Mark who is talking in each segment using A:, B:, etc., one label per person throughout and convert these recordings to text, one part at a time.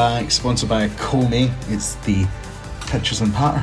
A: back. Sponsored by Comey. It's the Pictures and Patter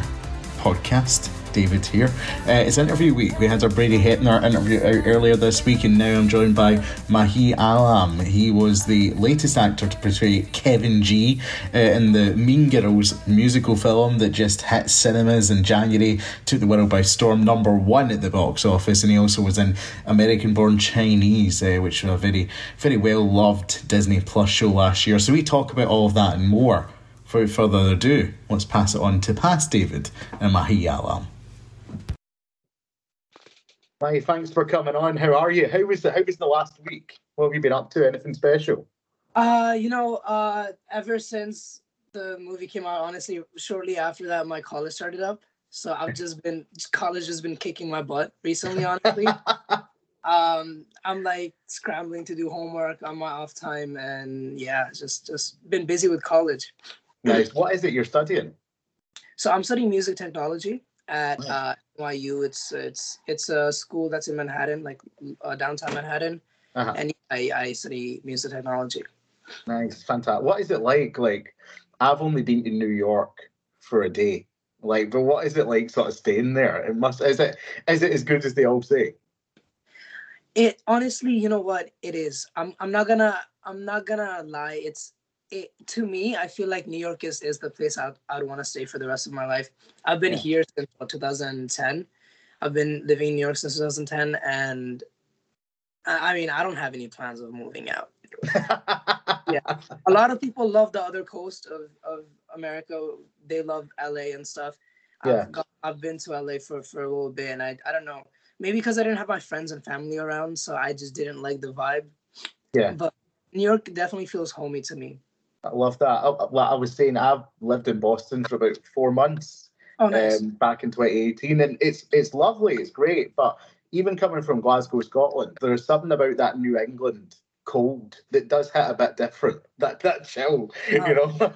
A: podcast. David here. Uh, it's interview week. We had our Brady Hetner interview out earlier this week, and now I'm joined by Mahi Alam. He was the latest actor to portray Kevin G uh, in the Mean Girls musical film that just hit cinemas in January, took the world by storm, number one at the box office, and he also was in American Born Chinese, uh, which was a very, very well loved Disney Plus show last year. So we talk about all of that and more. Without further ado, let's pass it on to past David and Mahi Alam.
B: Hi, thanks for coming on. How are you? How was the How was the last week? What have you been up to? Anything special?
C: Uh, you know, uh, ever since the movie came out, honestly, shortly after that, my college started up. So I've just been college has been kicking my butt recently. Honestly, um, I'm like scrambling to do homework on my off time, and yeah, just just been busy with college.
B: Nice. What is it you're studying?
C: So I'm studying music technology at uh, NYU. It's it's it's a school that's in Manhattan, like uh, downtown Manhattan,
B: Uh-huh.
C: and I, I study music technology.
B: Nice, fantastic. What is it like? Like, I've only been to New York for a day. Like, but what is it like, sort of staying there? It must. Is it? Is it as good as they all say?
C: It honestly, you know what it is. I'm I'm not gonna I'm not gonna lie. It's it to me. I feel like New York is is the place I'd I'd want to stay for the rest of my life. I've been
B: Yeah.
C: here since what, 2010. I've been living in New York since 2010, and I I mean I don't have any plans of moving out. Yeah. a lot of people love the other coast of, of America. They love LA and stuff.
B: Yeah.
C: I've, got, I've been to LA for, for a little bit and I, I don't know, maybe because I didn't have my friends and family around. So I just didn't like the vibe.
B: Yeah.
C: But New York definitely feels homey to me.
B: I love that. I, like I was saying, I've lived in Boston for about four months.
C: Oh, nice.
B: um, back in 2018, and it's it's lovely, it's great. But even coming from Glasgow, Scotland, there's something about that New England cold that does hit a bit different. That that chill, you know.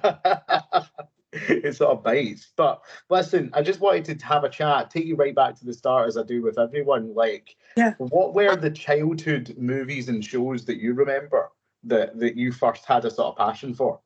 B: it sort of bites. But listen, I just wanted to have a chat, take you right back to the start as I do with everyone. Like,
C: Yeah.
B: what were the childhood movies and shows that you remember that that you first had a sort of passion for?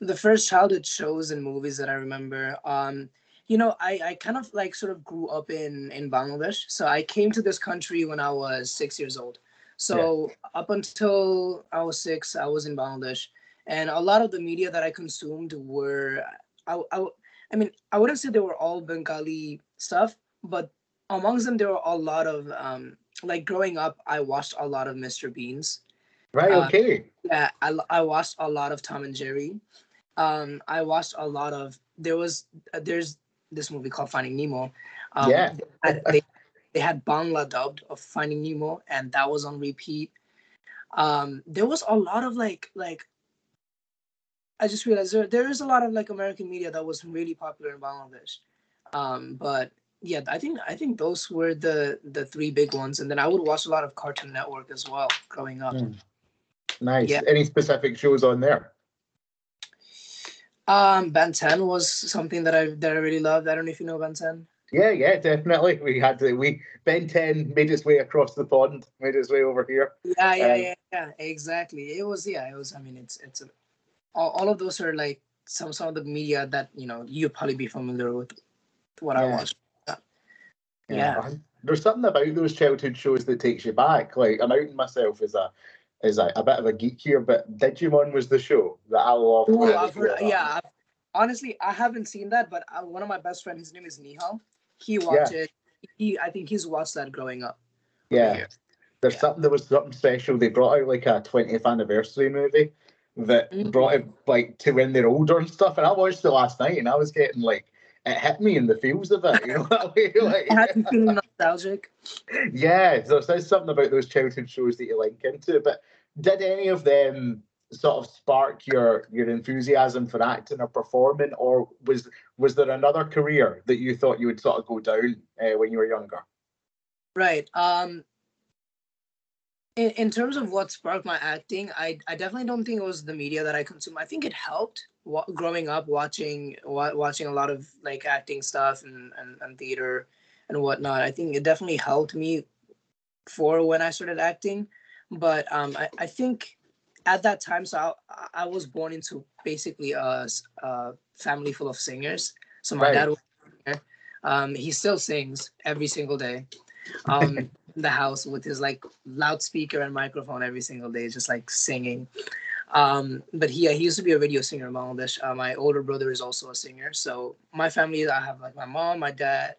C: the first childhood shows and movies that I remember, um, you know, I, I kind of like sort of grew up in in Bangladesh. So I came to this country when I was six years old. So up until I was six, I was in Bangladesh, and a lot of the media that I consumed were, I, I, I mean, I wouldn't say they were all Bengali stuff, but amongst them there were a lot of um, like growing up. I watched a lot of Mr. Beans.
B: Right.
C: Uh,
B: okay.
C: Yeah, I, I watched a lot of Tom and Jerry. Um, I watched a lot of there was uh, there's this movie called Finding Nemo. Um,
B: Yeah.
C: they had, they, they had Bangla dubbed of Finding Nemo, and that was on repeat. Um, there was a lot of like like. I just realized there, there is a lot of like American media that was really popular in Bangladesh, um, but yeah, I think I think those were the the three big ones, and then I would watch a lot of Cartoon Network as well growing up.
B: Mm. Nice.
C: Yeah.
B: Any specific shows on there?
C: Um, Ben 10 was something that I that I really loved. I don't know if you know Ben 10.
B: Yeah, yeah, definitely. We had to, we Ben Ten made its way across the pond, made its way over here.
C: Yeah, yeah,
B: Um,
C: yeah, yeah. Exactly. It was yeah, it was I mean it's it's a, all, all of those are like some some of the media that you know you'd probably be familiar with what I
B: Yeah.
C: watched. Yeah.
B: There's something about those childhood shows that takes you back. Like I'm outing myself as a as like a bit of a geek here, but Digimon was the show that I loved.
C: Ooh,
B: I
C: I've heard,
B: growing
C: yeah. I've, honestly, I haven't seen that, but uh, one of my best friends, his name is Nihal. He watched it. He, I think he's watched that growing up.
B: Yeah.
C: Yeah.
B: There's
C: Yeah.
B: something there was something special. They brought out like a 20th anniversary movie that
C: Mhm.
B: brought it like to when they're older and stuff. And I watched it last night and I was getting like it hit me in the feels of it. You know what I mean? Like,
C: I had me feeling nostalgic.
B: yeah, so there's something about those childhood shows that you link into. But did any of them sort of spark your your enthusiasm for acting or performing, or was was there another career that you thought you would sort of go down uh, when you were younger?
C: Right. Um in, in terms of what sparked my acting, I I definitely don't think it was the media that I consumed. I think it helped wa- growing up watching wa- watching a lot of like acting stuff and, and and theater and whatnot. I think it definitely helped me for when I started acting. But um I, I think at that time, so I, I was born into basically a, a family full of singers. So my
B: Right.
C: dad was. Um, he still sings every single day. Um, in the house with his like loudspeaker and microphone every single day, just like singing. Um, but he, he used to be a radio singer in Bangladesh. Uh, my older brother is also a singer. So my family, I have like my mom, my dad,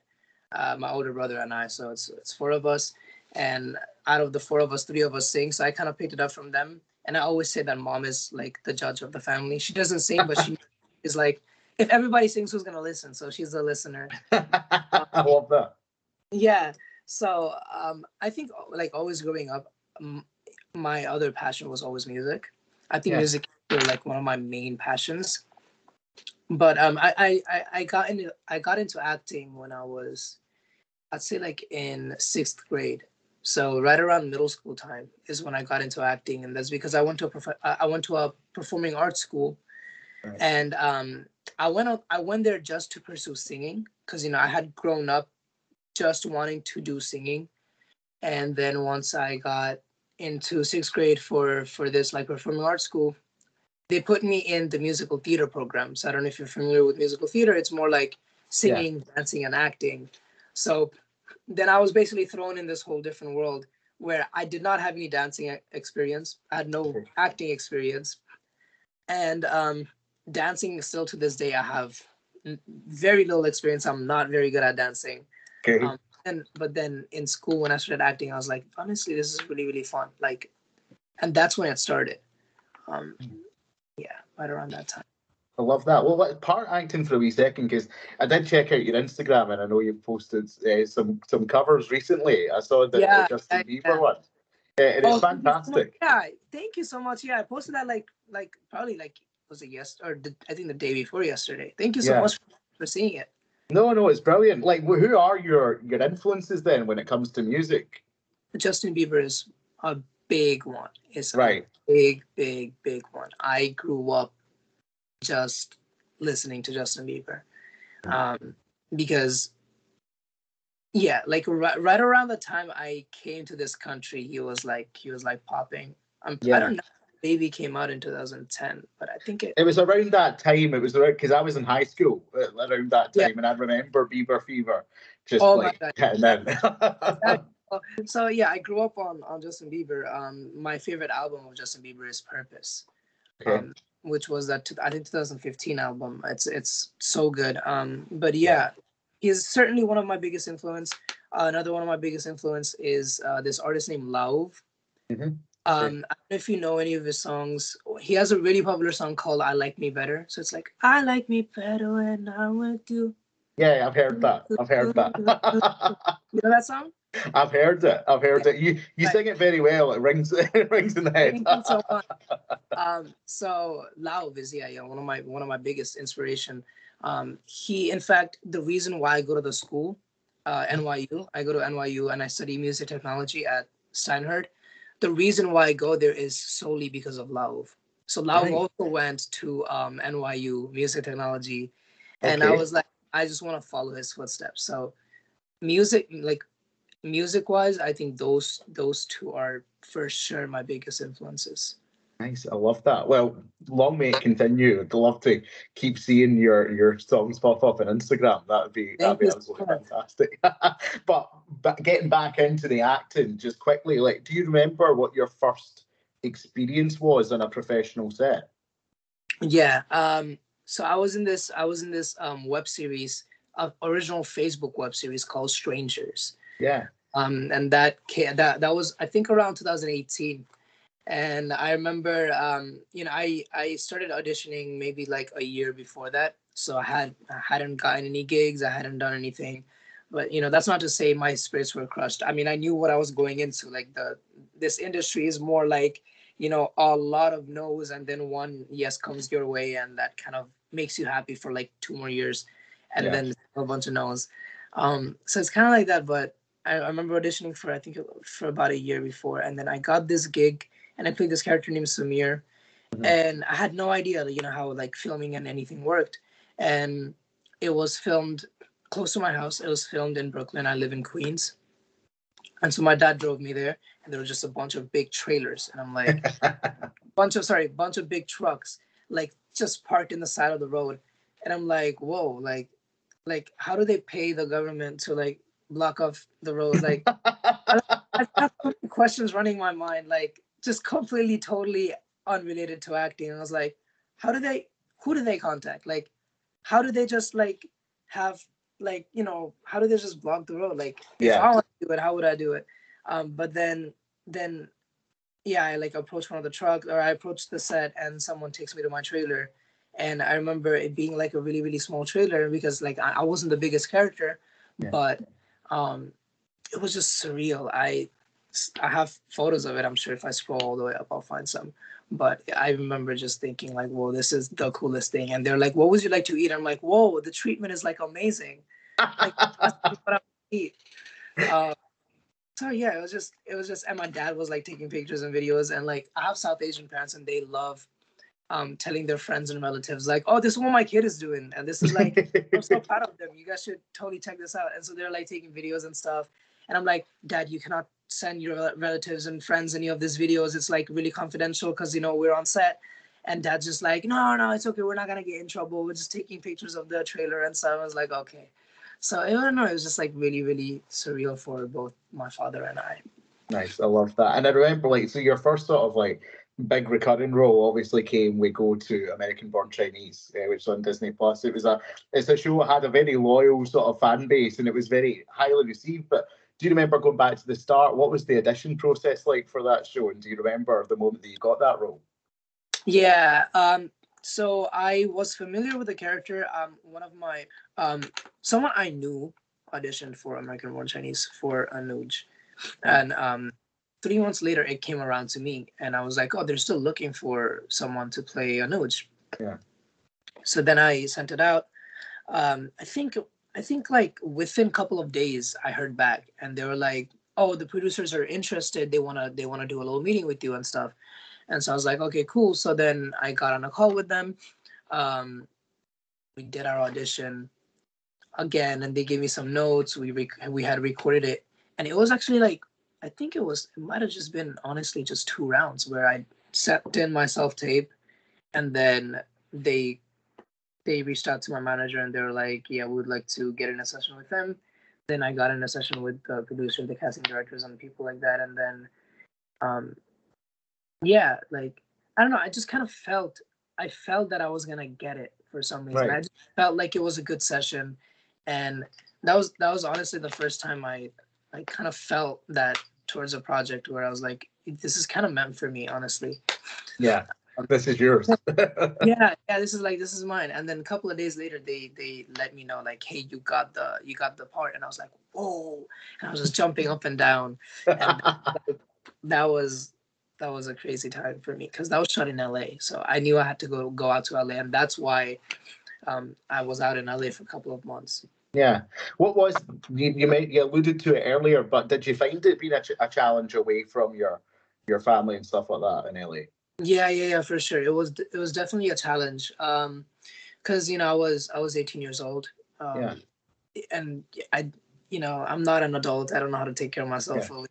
C: uh, my older brother, and I. So it's it's four of us. And out of the four of us, three of us sing. So I kind of picked it up from them. And I always say that mom is like the judge of the family. She doesn't sing, but she is like, if everybody sings, who's gonna listen? So she's the listener.
B: I love that.
C: Yeah. So um, I think like always growing up, m- my other passion was always music. I think
B: Yeah.
C: music is like one of my main passions. But um, I I I got into I got into acting when I was, I'd say like in sixth grade. So right around middle school time is when I got into acting, and that's because I went to a prof- I I went to a performing arts school,
B: Right.
C: and um, I went up, I went there just to pursue singing because you know I had grown up just wanting to do singing, and then once I got into sixth grade for for this like performing arts school, they put me in the musical theater programs. I don't know if you're familiar with musical theater. It's more like singing, dancing, and acting. So then I was basically thrown in this whole different world where I did not have any dancing experience. I had no acting experience, and um, dancing still to this day I have very little experience. I'm not very good at dancing.
B: Okay.
C: Um, and but then in school when I started acting, I was like, honestly, this is really really fun. Like, and that's when it started. Um, yeah, right around that time.
B: I love that. Well, let- part acting for a wee second because I did check out your Instagram and I know you've posted uh, some some covers recently. I saw the,
C: Yeah,
B: the Justin Bieber
C: yeah.
B: one, uh, and it's
C: Oh, so
B: fantastic.
C: Yeah, thank you so much. Yeah, I posted that like like probably like was it yes or the, I think the day before yesterday. Thank you so
B: Yeah.
C: much for seeing it.
B: No, no, it's brilliant. Like, who are your your influences then when it comes to music?
C: Justin Bieber is a big one. It's a
B: Right.
C: big, big, big one. I grew up just listening to Justin Bieber. Um, because yeah, like right, right around the time I came to this country, he was like he was like popping. Um,
B: Yeah.
C: I don't know. Baby came out in 2010, but I think it.
B: It was around that time. It was around because I was in high school uh, around that
C: Yeah.
B: time, and I remember Bieber Fever just
C: Oh
B: like
C: God.
B: hitting in.
C: So yeah, I grew up on on Justin Bieber. Um, my favorite album of Justin Bieber is Purpose.
B: okay.
C: um, which was that I think 2015 album. It's it's so good. Um, but yeah, he's certainly one of my biggest influence. Uh, another one of my biggest influence is uh, this artist named Lauv.
B: Mhm.
C: Um, I don't know if you know any of his songs. He has a really popular song called "I Like Me Better." So it's like I like me better when I'm with you.
B: Yeah, I've heard that. I've heard that.
C: You know that song?
B: I've heard it. I've heard it. You you
C: Right.
B: sing it very well. It rings it rings in the head.
C: Thank you so much. Um, so Lauv is yeah, yeah, one of my one of my biggest inspiration. Um, he, in fact, the reason why I go to the school, uh, NYU, I go to NYU and I study music technology at Steinhardt. The reason why I go there is solely because of Lauv. So Lauv
B: Right.
C: also went to um, NYU music technology, and I was like, I just want to follow his footsteps. So music, like music wise, I think those those two are for sure my biggest influences.
B: Nice. I love that. Well, long may it continue. I'd love to keep seeing your your songs pop up on Instagram. That would be that'd be
C: so
B: absolutely fantastic. but but getting back into the acting, just quickly, like, do you remember what your first experience was on a professional set?
C: Yeah. Um, so I was in this I was in this um, web series, uh, original Facebook web series called Strangers.
B: Yeah.
C: Um, and that that that was I think around 2018. And I remember, um, you know, I I started auditioning maybe like a year before that. So I had I hadn't gotten any gigs. I hadn't done anything. But you know, that's not to say my spirits were crushed. I mean, I knew what I was going into. Like the this industry is more like you know a lot of no's and then one yes comes your way and that kind of makes you happy for like two more years and
B: Yeah.
C: then a bunch of no's. Um so it's kind of like that but I, I remember auditioning for i think for about a year before and then i got this gig and i played this character named samir
B: Mhm.
C: and i had no idea you know how like filming and anything worked. And it was filmed close to my house. It was filmed in brooklyn. I live in queens and so my dad drove me there and there was just a bunch of big trailers and i'm like bunch of sorry, bunch of big trucks like just parked in the side of the road, and I'm like, whoa, like, like how do they pay the government to like block off the road? Like, I have questions running my mind, like just completely, totally unrelated to acting. And I was like, how do they? Who do they contact? Like, how do they just like have like you know how do they just block the road? Like,
B: Yeah.
C: if I want to do it, how would I do it? Um, but then then yeah, I like approach one of the trucks or I approach the set and someone takes me to my trailer. And I remember it being like a really, really small trailer because like I, I wasn't the biggest character,
B: Yeah.
C: but um it was just surreal. I I have photos of it. I'm sure if I scroll all the way up I'll find some. But I remember just thinking like, whoa, this is the coolest thing. And they're like, what would you like to eat? I'm like, whoa, the treatment is like amazing. Like that's what I eat. Uh, so yeah, it was just it was just and my dad was like taking pictures and videos and like I have South Asian parents and they love um telling their friends and relatives like, oh, this is what my kid is doing. And this is like I'm so proud of them. You guys should totally check this out. And so they're like taking videos and stuff. And I'm like, Dad, you cannot send your relatives and friends any of these videos. It's like really confidential because you know we're on set. And Dad's just like, no, no, it's okay. We're not gonna get in trouble. We're just taking pictures of the trailer and stuff. I was like, okay. So I don't know. It was just like really, really surreal for both my father and I.
B: Nice, I love that. And I remember, like, so your first sort of like big recurring role obviously came. We go to American Born Chinese, uh, which is on Disney Plus. It was a, it's a show that had a very loyal sort of fan base, and it was very highly received. But do you remember going back to the start? What was the audition process like for that show? And do you remember the moment that you got that role?
C: Yeah. Um, so I was familiar with the character. Um, one of my um, someone I knew auditioned for American Born Chinese for Anuj, and um, three months later it came around to me, and I was like, oh, they're still looking for someone to play Anuj.
B: Yeah.
C: So then I sent it out. Um, I think I think like within a couple of days I heard back, and they were like, oh, the producers are interested. They wanna they wanna do a little meeting with you and stuff. And so I was like, okay, cool. So then I got on a call with them. Um, we did our audition again, and they gave me some notes. We rec- we had recorded it, and it was actually like I think it was it might have just been honestly just two rounds where I sent in my self tape, and then they they reached out to my manager and they were like, yeah, we would like to get in a session with them. Then I got in a session with the producer, the casting directors, and people like that, and then um yeah like i don't know i just kind of felt i felt that i was gonna get it for some reason i
B: Right.
C: just felt like it was a good session and that was that was honestly the first time i i kind of felt that towards a project where i was like this is kind of meant for me honestly
B: Yeah, this is yours.
C: yeah yeah this is like this is mine and then a couple of days later they they let me know like hey you got the you got the part and i was like whoa and i was just jumping up and down and that was that was a crazy time for me because that was shot in LA. So I knew I had to go go out to LA, and that's why um, I was out in LA for a couple of months.
B: Yeah. What was you? You, may, you alluded to it earlier, but did you find it being a, ch- a challenge away from your your family and stuff like that in LA?
C: Yeah, yeah, yeah, for sure. It was it was definitely a challenge. Um, because you know I was I was 18 years old. Um,
B: Yeah.
C: And I, you know, I'm not an adult. I don't know how to take care of myself
B: Yeah.
C: fully.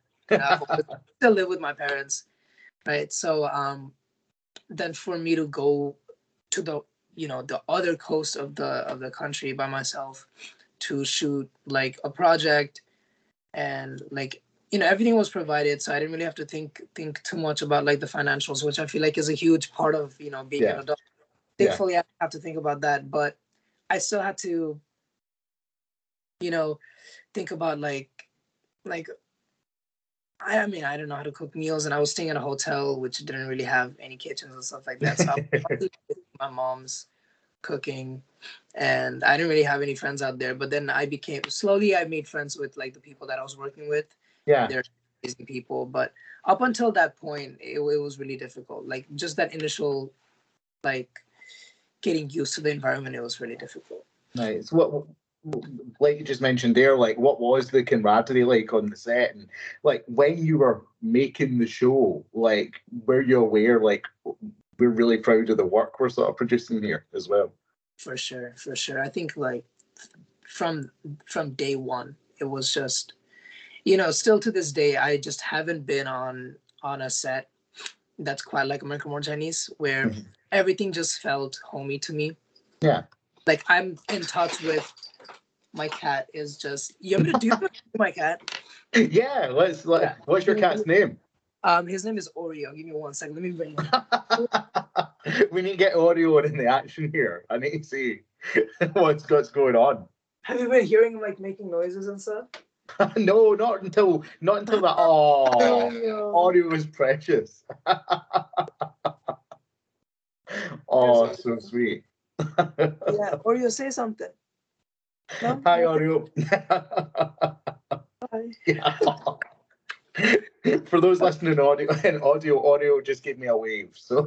C: Still live with my parents, right? So um, then for me to go to the you know the other coast of the of the country by myself to shoot like a project and like you know everything was provided so i didn't really have to think think too much about like the financials which i feel like is a huge part of you know being
B: Yeah.
C: an adult
B: Yeah.
C: thankfully i have to think about that but i still had to you know think about like like I, I mean i don't know how to cook meals and i was staying in a hotel which didn't really have any kitchens and stuff like that so my mom's cooking and i didn't really have any friends out there but then i became slowly i made friends with like the people that i was working with
B: Yeah.
C: They're amazing people but up until that point it, it was really difficult like just that initial like getting used to the environment it was really difficult
B: Nice. What, what- like you just mentioned there, like what was the camaraderie like on the set, and like when you were making the show, like were you aware, like we're really proud of the work we're sort of producing here as well?
C: for sure for sure i think like from from day one it was just you know still to this day i just haven't been on on a set that's quite like American Born Chinese, where
B: Mhm.
C: everything just felt homey to me.
B: Yeah.
C: Like I'm in touch with my cat. Is just you want me to do my cat?
B: Yeah, let's.
C: Yeah.
B: What's your cat's name?
C: Um, his name is Oreo. Give me one second. Let me bring him.
B: we need to get audio in the action here. I need to see what's what's going on.
C: Have you been hearing him like making noises and stuff?
B: no, not until not until that. Oh,
C: Oreo.
B: audio is precious. oh, so sweet.
C: Yeah, Oreo, say something. No?
B: Hi, audio.
C: Hi.
B: For those listening audio in audio, audio just gave me a wave. So,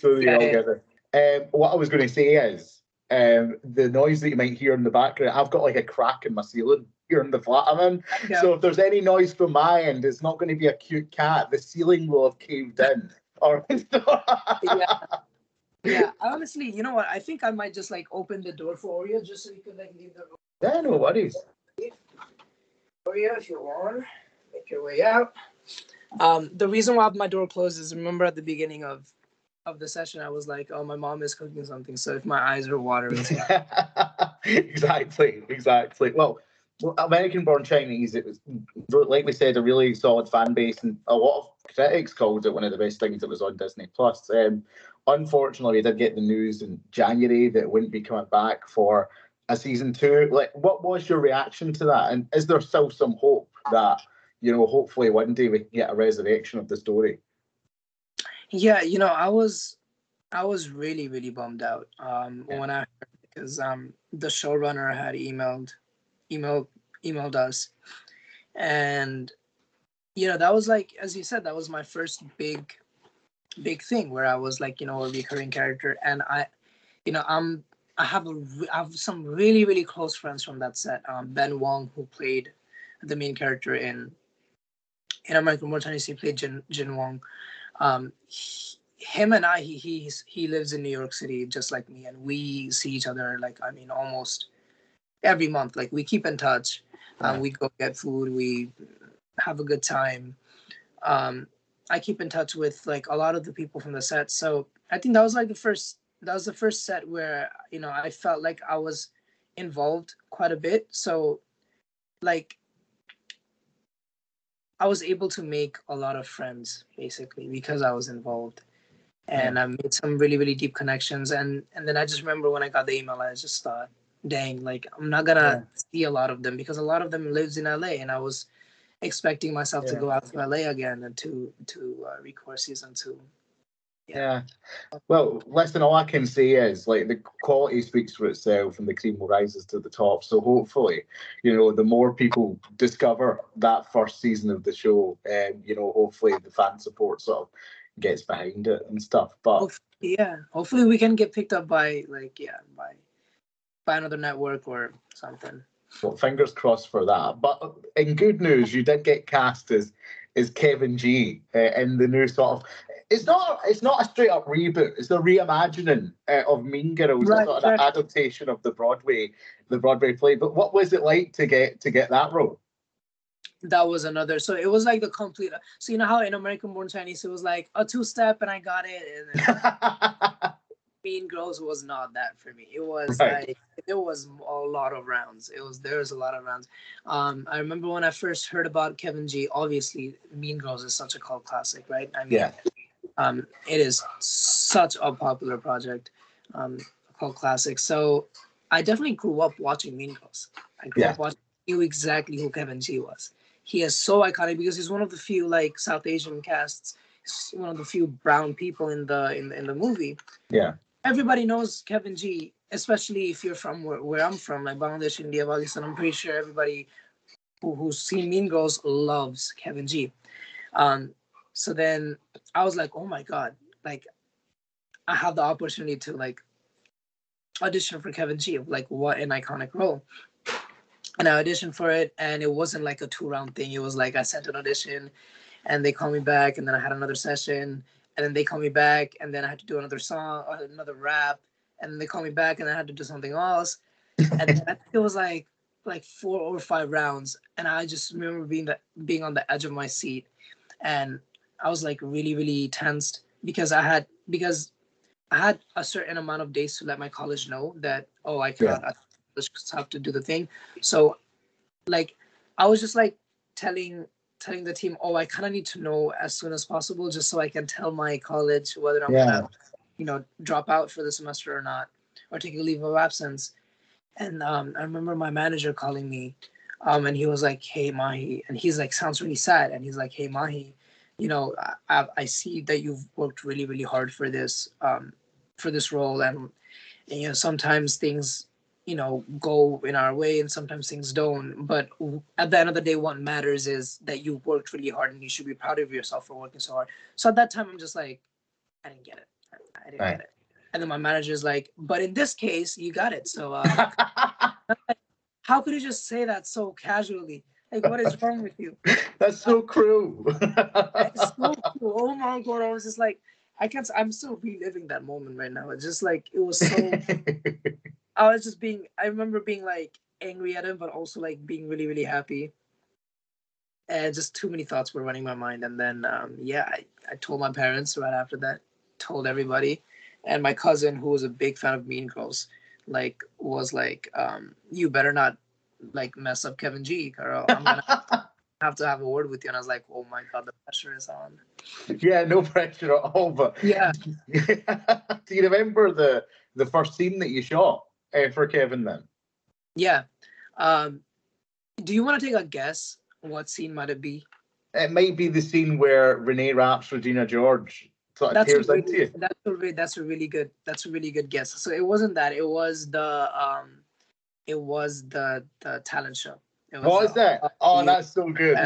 B: so they all get it. Um, what I was going to say is um, the noise that you might hear in the background. I've got like a crack in my ceiling here in the flat I'm in.
C: Yeah.
B: So if there's any noise from my end, it's not going to be a cute cat. The ceiling will have caved in. Or
C: yeah. Yeah, honestly, you know what? I think I might just like open the door for Oreo just so you can like leave the room.
B: yeah, no worries.
C: Oreo, if you want, make your way out. Um, the reason why my door closed is remember at the beginning of of the session, I was like, "Oh, my mom is cooking something," so if my eyes are watering,
B: exactly, exactly. Well, well, American Born Chinese, it was like we said, a really solid fan base, and a lot of critics called it one of the best things that was on Disney Plus. Um, unfortunately, we did get the news in January that it wouldn't be coming back for a season two. Like, what was your reaction to that? And is there still some hope that you know, hopefully one day we can get a resurrection of the story?
C: yeah, you know, I was I was really really bummed out um,
B: Yeah.
C: when I heard because um, the showrunner had emailed emailed emailed us, and you know that was like as you said that was my first big big thing where I was like you know a recurring character. And I you know I'm I have a I have some really really close friends from that set. Um, Ben Wang who played the main character in in American Chinese he played Jin Jin Wang. Um he- him and I he he's he lives in New York City just like me and we see each other like I mean almost every month. Like we keep in touch. Um, we go get food. We have a good time. Um i keep in touch with like a lot of the people from the set. So i think that was like the first that was the first set where you know i felt like i was involved quite a bit. So like i was able to make a lot of friends basically because i was involved. And i made some really really deep connections. And and then i just remember when i got the email i just thought dang like i'm not gonna see a lot of them because a lot of them lives in la and i was expecting myself to go out to la again and to to uh, record season two
B: Yeah. Well, listen, all I can say is like the quality speaks for itself and the cream will rises to the top. So hopefully, you know, the more people discover that first season of the show, um, you know, hopefully the fan support sort of gets behind it and stuff. But
C: Hopefully, yeah hopefully we can get picked up by like yeah by by another network or something
B: well, fingers crossed for that. But in good news, you did get cast as is Kevin G uh, in the new sort of. It's not. It's not a straight up reboot. It's a reimagining uh, of Mean Girls.
C: Right,
B: sort of an
C: right.
B: adaptation of the Broadway, the Broadway play. But what was it like to get to get that role?
C: that was another so it was like the complete so you know how in american born chinese it was like a two step and i got it and then mean girls was not that for me it was
B: Right.
C: like it was a lot of rounds it was there was a lot of rounds um i remember when i first heard about kevin g obviously mean girls is such a cult classic right i mean
B: Yeah.
C: um it is such a popular project um cult classic so i definitely grew up watching mean girls i grew
B: Yeah.
C: up watching knew exactly who kevin g was he is so iconic because he's one of the few like south asian casts one of the few brown people in the in, in the movie
B: yeah.
C: Everybody knows Kevin G, especially if you're from where, where I'm from, like Bangladesh, India, Pakistan. I'm pretty sure everybody who, who's seen Mean Girls loves Kevin G. Um, so then I was like, oh my god, like I have the opportunity to like audition for Kevin G. Like what an iconic role. And I auditioned for it, and it wasn't like a two round thing. It was like I sent an audition, and they called me back, and then I had another session, and then they called me back, and then I had to do another song, uh, another rap, and then they called me back, and I had to do something else, and I it was like like four or five rounds, and I just remember being the being on the edge of my seat, and I was like really really tensed because I had because I had a certain amount of days to let my college know that oh I cannot I just have to do the thing. So like I was just like telling telling the team, oh I kind of need to know as soon as possible just so I can tell my college whether I'm
B: Yeah.
C: gonna you know drop out for the semester or not or take a leave of absence. And um, I remember my manager calling me um, and he was like, "Hey Mahi," and he's like, sounds really sad, and he's like, "Hey Mahi, you know, I, I I see that you've worked really, really hard for this, um, for this role, and, and you know, sometimes things, you know, go in our way, and sometimes things don't. But at the end of the day, what matters is that you worked really hard, and you should be proud of yourself for working so hard. So at that time, I'm just like, I didn't get it. I, didn't
B: Right.
C: get it. And then my manager's like, "But in this case, you got it." So. Uh, how could you just say that so casually? Like, what is wrong with you?
B: That's so cruel.
C: It's so cool. Oh my god! I was just like, I can't. I'm still reliving that moment right now. It's just like it was so. I was just being. I remember being like angry at him, but also like being really, really happy. And just too many thoughts were running my mind. And then, um, yeah, I, I told my parents right after that. Told everybody, and my cousin, who was a big fan of Mean Girls, like was like, um, "You better not like mess up Kevin G, Carl. I'm gonna have to have a word with you." And I was like, "Oh my god, the pressure is on."
B: yeah, no pressure at all. But
C: Yeah.
B: do you remember the the first scene that you shot uh, for Kevin? Then
C: Yeah. Um, do you want to take a guess what scene might it be?
B: it might be the scene where Renee Rapp's Regina George. So it
C: That's
B: tears
C: a really,
B: you.
C: that's a really, that's a really good that's a really good guess. So it wasn't that. It was the um, it was the the talent show. It was,
B: What
C: uh,
B: that? Oh,
C: yeah.
B: that's so good.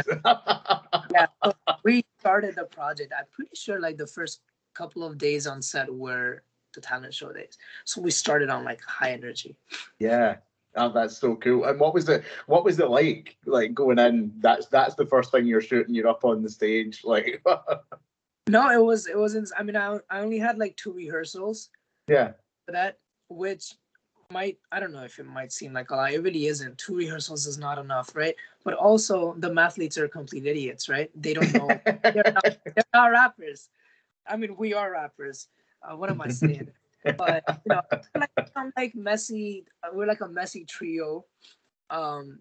C: yeah, so we started the project. I'm pretty sure like the first couple of days on set were the talent show days. So we started on like high energy.
B: yeah. Oh, that's so cool. And what was it? What was it like? Like going in? That's that's the first thing you're shooting. You're up on the stage. Like,
C: No, it was it wasn't. I mean, I I only had like two rehearsals
B: yeah,
C: for that, which might I don't know if it might seem like a lot. It really isn't. Two rehearsals is not enough, right? But also the mathletes are complete idiots, right? They don't know. they're, not, they're not rappers. I mean, we are rappers. Uh, what am I saying? but you know, like some like messy. uh, We're like a messy trio, um,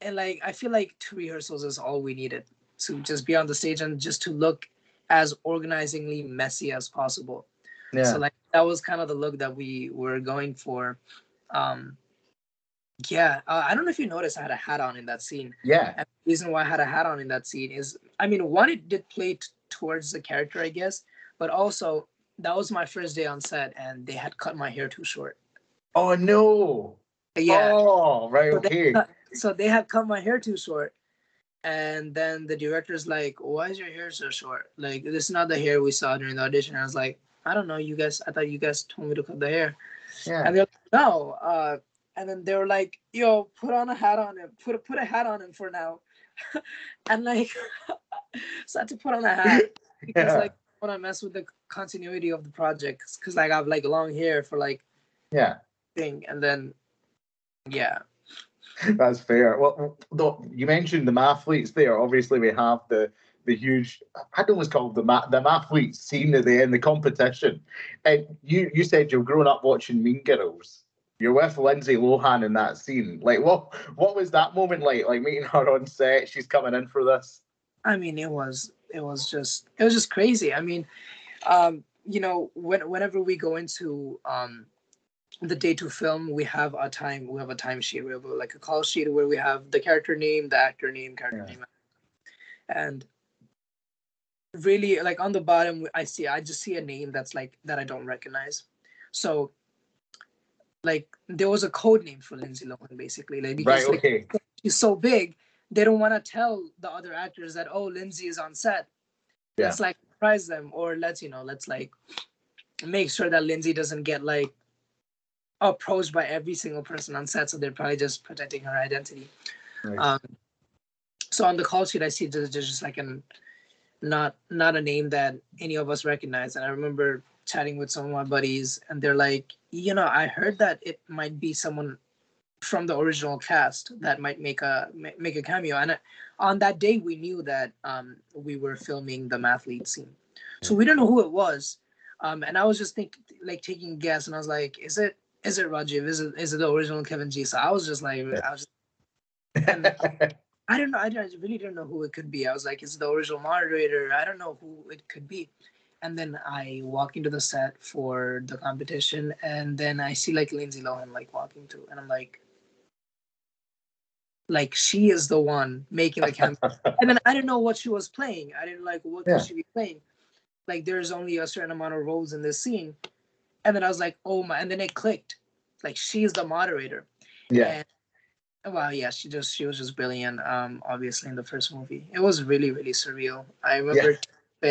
C: and like I feel like two rehearsals is all we needed to just be on the stage and just to look as organizingly messy as possible.
B: yeah.
C: So like that was kind of the look that we were going for. Um, yeah, uh, I don't know if you noticed I had a hat on in that scene.
B: yeah.
C: And the reason why I had a hat on in that scene is, I mean, one, it did play t- towards the character, I guess, but also that was my first day on set and they had cut my hair too short.
B: Oh no.
C: Yeah.
B: Oh, right.
C: So they
B: Okay.
C: cut- so they had cut my hair too short. And then the director's like, why is your hair so short? Like, this is not the hair we saw during the audition. I was like, I don't know, you guys, I thought you guys told me to cut the hair.
B: Yeah.
C: And they're like, no. Uh, and then they were like, yo, put on a hat on him. Put a, put a hat on him for now. and like, so I had to put on a hat because
B: Yeah.
C: like, want to mess with the continuity of the project because like I have like long hair for like
B: Yeah.
C: thing. And then, yeah.
B: That's fair. Well, though you mentioned the mathletes there. Obviously, we have the the huge. I don't know what's called the ma- the mathletes scene at the end, the competition. And you you said you've grown up watching Mean Girls. You're with Lindsay Lohan in that scene. Like, what what was that moment like? Like meeting her on set. She's coming in for this.
C: I mean, it was it was just it was just crazy. I mean, um, you know, when whenever we go into um the day to film, we have a time we have a time sheet. We have a, like a call sheet where we have the character name, the actor name, character
B: Yeah.
C: name, and really like on the bottom I see I just see a name that's like that I don't recognize. So like there was a code name for Lindsay Lohan basically like because
B: Right.
C: like, she's so big, they don't want to tell the other actors that oh Lindsay is on set.
B: Yeah.
C: Let's like surprise them or let's you know let's like make sure that Lindsay doesn't get like approached by every single person on set. So they're probably just protecting her identity.
B: Right.
C: Um, so on the call sheet, I see there's there's just like an not not a name that any of us recognize. And I remember chatting with some of my buddies, and they're like, you know, I heard that it might be someone from the original cast that might make a make a cameo. And uh, on that day, we knew that um, we were filming the mathlete scene, so we don't know who it was. Um, and I was just think like taking a guess, and I was like, "Is it is it Rajiv? Is it is it the original Kevin G?" So I was just like, I was just, and I don't know. I, I really don't know who it could be. I was like, "Is it the original moderator?" I don't know who it could be. And then I walk into the set for the competition, and then I see like Lindsay Lohan like walking through, and I'm like, like she is the one making the camera. and then I didn't know what she was playing. I didn't like what yeah. could she be playing. Like there's only a certain amount of roles in this scene, and then I was like, oh my! And then it clicked. Like she's the moderator.
B: Yeah.
C: And, well, yeah, she just she was just brilliant. Um, obviously in the first movie, it was really really surreal. I remember. Yeah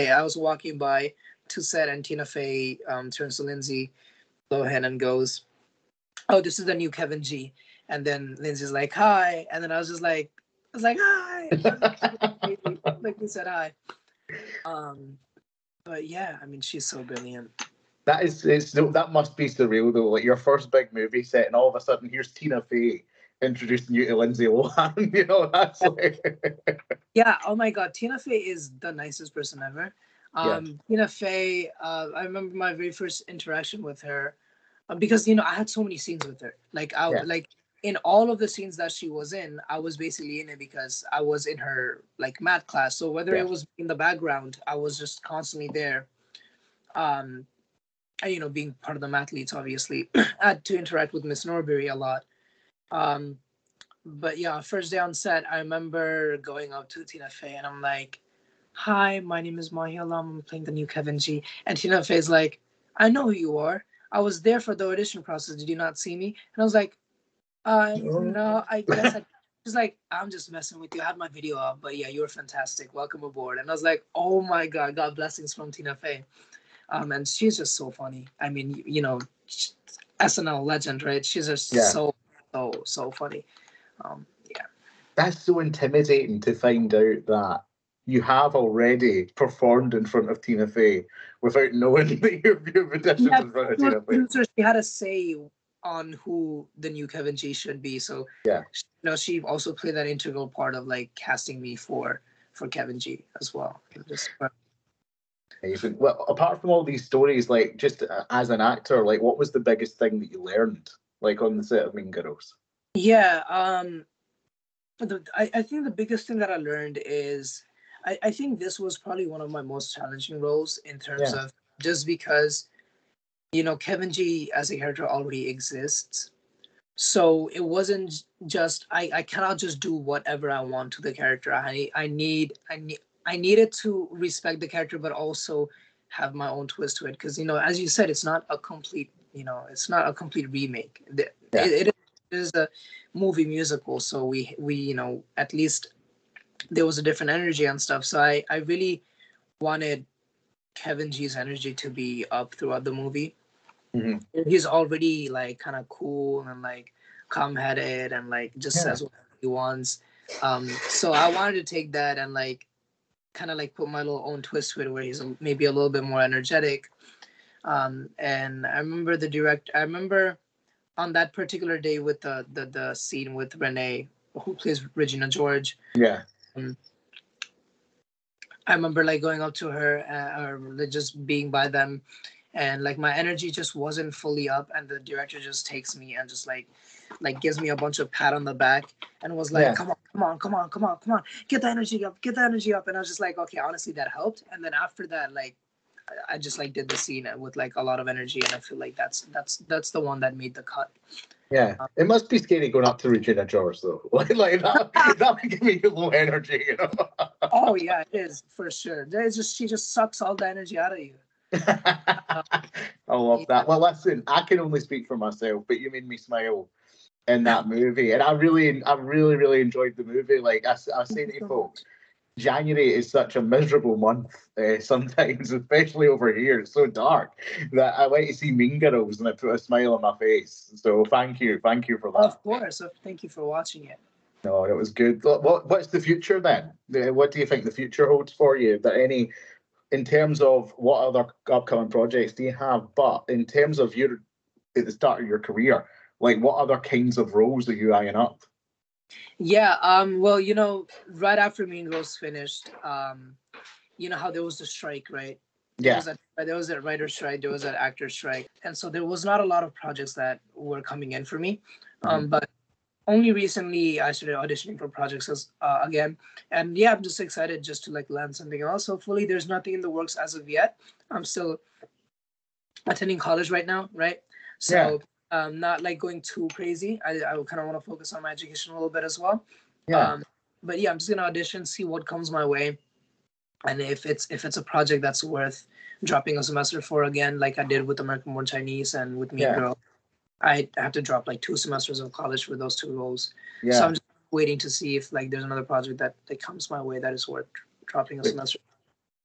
C: I was walking by to set, and Tina Fey um, turns to Lindsay Lohan and goes, "Oh, this is the new Kevin G." And then Lindsay's like, "Hi," and then I was just like, "I was like, hi," like we said hi. Um, but yeah, I mean, she's so brilliant.
B: That is, it's, that must be surreal though. Like your first big movie set, and all of a sudden here's Tina Fey introducing you to Lindsay Lohan. you know, that's like.
C: yeah. Oh my God, Tina Fey is the nicest person ever. Um, yeah. Tina Fey. Uh, I remember my very first interaction with her, uh, because you know I had so many scenes with her. Like I yeah. like in all of the scenes that she was in, I was basically in it because I was in her like math class. So whether yeah. it was in the background, I was just constantly there. Um, and, you know, being part of the mathletes, obviously, I had to interact with Miss Norbury a lot. Um, but yeah, first day on set, I remember going up to Tina Fey and I'm like, "Hi, my name is Mahi Alam. I'm playing the new Kevin G." And Tina Fey's like, "I know who you are. I was there for the audition process. Did you not see me?" And I was like, "Uh, no, I guess." I, She's like, "I'm just messing with you. I had my video up, but yeah, you're fantastic. Welcome aboard." And I was like, "Oh my god, God blessings from Tina Fey." Um, and she's just so funny. I mean, you know, SNL legend, right? She's just yeah. so so so funny. Um, yeah,
B: that's so intimidating to find out that you have already performed in front of Tina Fey without knowing that you've, you've auditioned yeah, in front of Tina Fey.
C: She had a say on who the new Kevin G should be. So
B: yeah,
C: you know, she also played that integral part of like casting me for for Kevin G as well. Just,
B: well, apart from all these stories, like just uh, as an actor, like what was the biggest thing that you learned like on the set of Mean Girls?
C: Yeah, um, the, I, I think the biggest thing that I learned is I, I think this was probably one of my most challenging roles in terms yeah. of just because you know Kevin G as a character already exists. So it wasn't just I, I cannot just do whatever I want to the character. I I need I need I needed to respect the character but also have my own twist to it because you know as you said it's not a complete you know it's not a complete remake it, yeah. it, it is a movie musical so we we you know at least there was a different energy and stuff so i i really wanted kevin g's energy to be up throughout the movie
B: mm-hmm.
C: he's already like kind of cool and like calm-headed and like just yeah. says what he wants um so i wanted to take that and like kind of like put my little own twist to it where he's maybe a little bit more energetic um, and I remember the direct. I remember on that particular day with the the, the scene with Renee, who plays Regina George.
B: Yeah.
C: Um, I remember like going up to her uh, or just being by them, and like my energy just wasn't fully up, and the director just takes me and just like like gives me a bunch of pat on the back and was like, yeah. "Come on, come on, come on, come on, come on, get the energy up, get the energy up." And I was just like, "Okay, honestly, that helped." And then after that, like I just like did the scene with like a lot of energy, and I feel like that's that's that's the one that made the cut.
B: Yeah, um, it must be scary going up to Regina George though. like, like that, that would give me low energy, you know.
C: oh yeah, it is for sure. It's just she just sucks all the energy out of you.
B: I love yeah. that. Well, listen, I can only speak for myself, but you made me smile in that movie, and I really, I really, really enjoyed the movie. Like I, I say to folks, January is such a miserable month uh, sometimes, especially over here. It's so dark that I like to see Mean Girls and I put a smile on my face. So thank you, thank you for that.
C: Of course, thank you for watching it.
B: No, it was good. What what's the future then? What do you think the future holds for you? That any, in terms of what other upcoming projects do you have? But in terms of your at the start of your career, Like, what other kinds of roles are you eyeing up?
C: Yeah, um, well, you know, right after Mean Girls finished, um, you know how there was the strike, right? There
B: Yeah,
C: was that there was that writer strike, there was an actor strike, and so there was not a lot of projects that were coming in for me. Um, but only recently I started auditioning for projects as, uh, again, and yeah, I'm just excited just to like land something else. Hopefully, there's nothing in the works as of yet. I'm still attending college right now, right? So um, not like going too crazy. I I kind of want to focus on my education a little bit as well.
B: yeah,
C: Um, but yeah, I'm just gonna audition, see what comes my way, and if it's if it's a project that's worth dropping a semester for again, like I did with American Born Chinese and with Mean
B: Yeah.
C: Girl, I have to drop like two semesters of college for those two roles. So. I'm just waiting to see if like there's another project that that comes my way that is worth dropping a semester.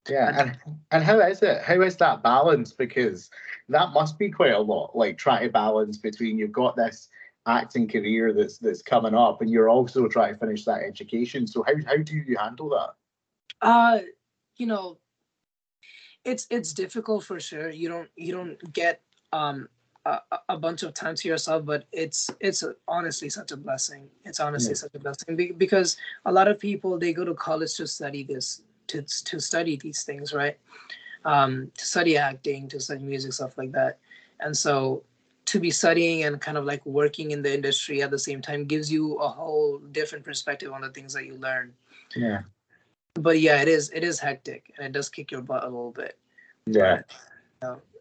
B: Yeah, and and how is it? How is that balance? Because that must be quite a lot. Like trying to balance between you've got this acting career that's that's coming up, and you're also trying to finish that education. So how how do you handle that?
C: Uh, you know, it's it's difficult for sure. You don't you don't get um a, a- bunch of time to yourself, but it's it's honestly such a blessing. It's honestly
B: Yeah.
C: such a blessing because a lot of people they go to college to study this to to study these things, right? Um, to study acting, to study music, stuff like that, and so to be studying and kind of like working in the industry at the same time gives you a whole different perspective on the things that you learn
B: Yeah,
C: but yeah, it is it is hectic and it does kick your butt a little bit.
B: yeah.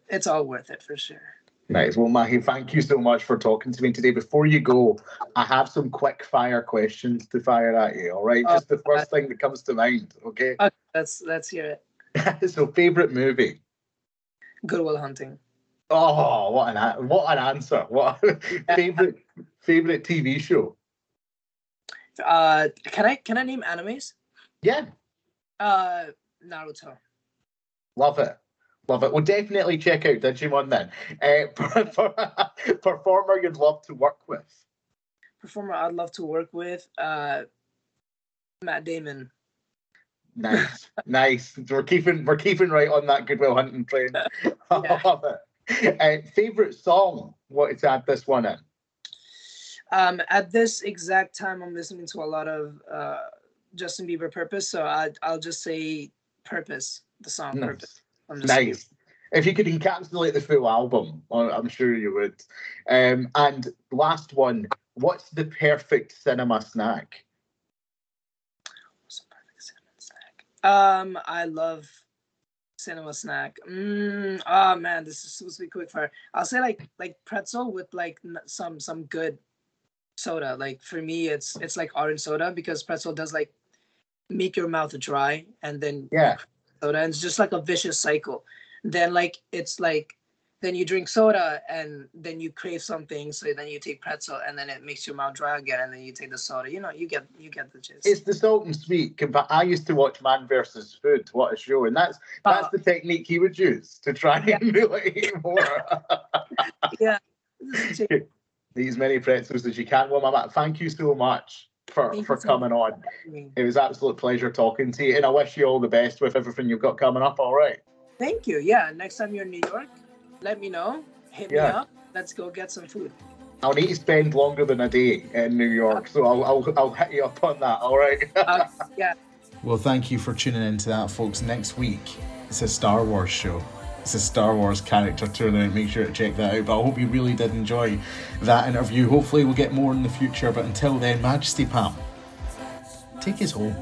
C: It's all worth it for sure.
B: Nice. Well, Mahi, thank you so much for talking to me today. Before you go, I have some quick fire questions to fire at you. All right,
C: Oh,
B: just the first thing that comes to mind. Okay.
C: Okay, let's let's hear it.
B: so, favorite movie.
C: Good Will Hunting.
B: Oh, what an what an answer! What favorite favorite TV show?
C: Uh, can I can I name animes?
B: Yeah,
C: Uh, Naruto.
B: love it, love it. Well, definitely check out Digimon then. Uh, performer you'd love to work with.
C: Performer I'd love to work with. Uh, Matt Damon.
B: Nice, nice. We're keeping we're keeping right on that Good Will Hunting train. I love it. Uh, favorite song? Wanted to add this one in.
C: Um, at this exact time, I'm listening to a lot of uh Justin Bieber Purpose. So I I'll just say Purpose, the song Purpose.
B: Nice.
C: Just
B: Nice. If you could encapsulate the full album, I'm sure you would. Um, and last one, what's the perfect cinema snack?
C: What's a perfect cinnamon snack? Um, I love cinema snack. Mm, oh man, this is supposed to be quick fire. I'll say like like pretzel with like some some good soda. Like for me, it's it's like orange soda because pretzel does like make your mouth dry and then
B: Yeah,
C: soda and it's just like a vicious cycle. Then like it's like then you drink soda and then you crave something, so then you take pretzel and then it makes your mouth dry again and then you take the soda. You know, you get you get the gist.
B: it's the salt and sweet. I used to watch Man versus Food. What a show! And that's that's
C: Uh,
B: the technique he would use to try and
C: Yeah.
B: emulate more. yeah these many pretzels as you can. Well, Mama, thank you so much for, for coming on. It was absolute pleasure talking to you, and I wish you all the best with everything you've got coming up. All right.
C: Thank you. Yeah, next time you're in New York, let me know. Hit me up. Let's go get some food.
B: I'll need to spend longer than a day in New York, so I'll I'll, I'll hit you up on that. All right.
C: Uh, yeah.
A: Well, thank you for tuning into that, folks. Next week, it's a Star Wars show. It's a Star Wars character. Then make sure to check that out. But I hope you really did enjoy that interview. Hopefully, we'll get more in the future. But until then, Majesty Pam, take us home.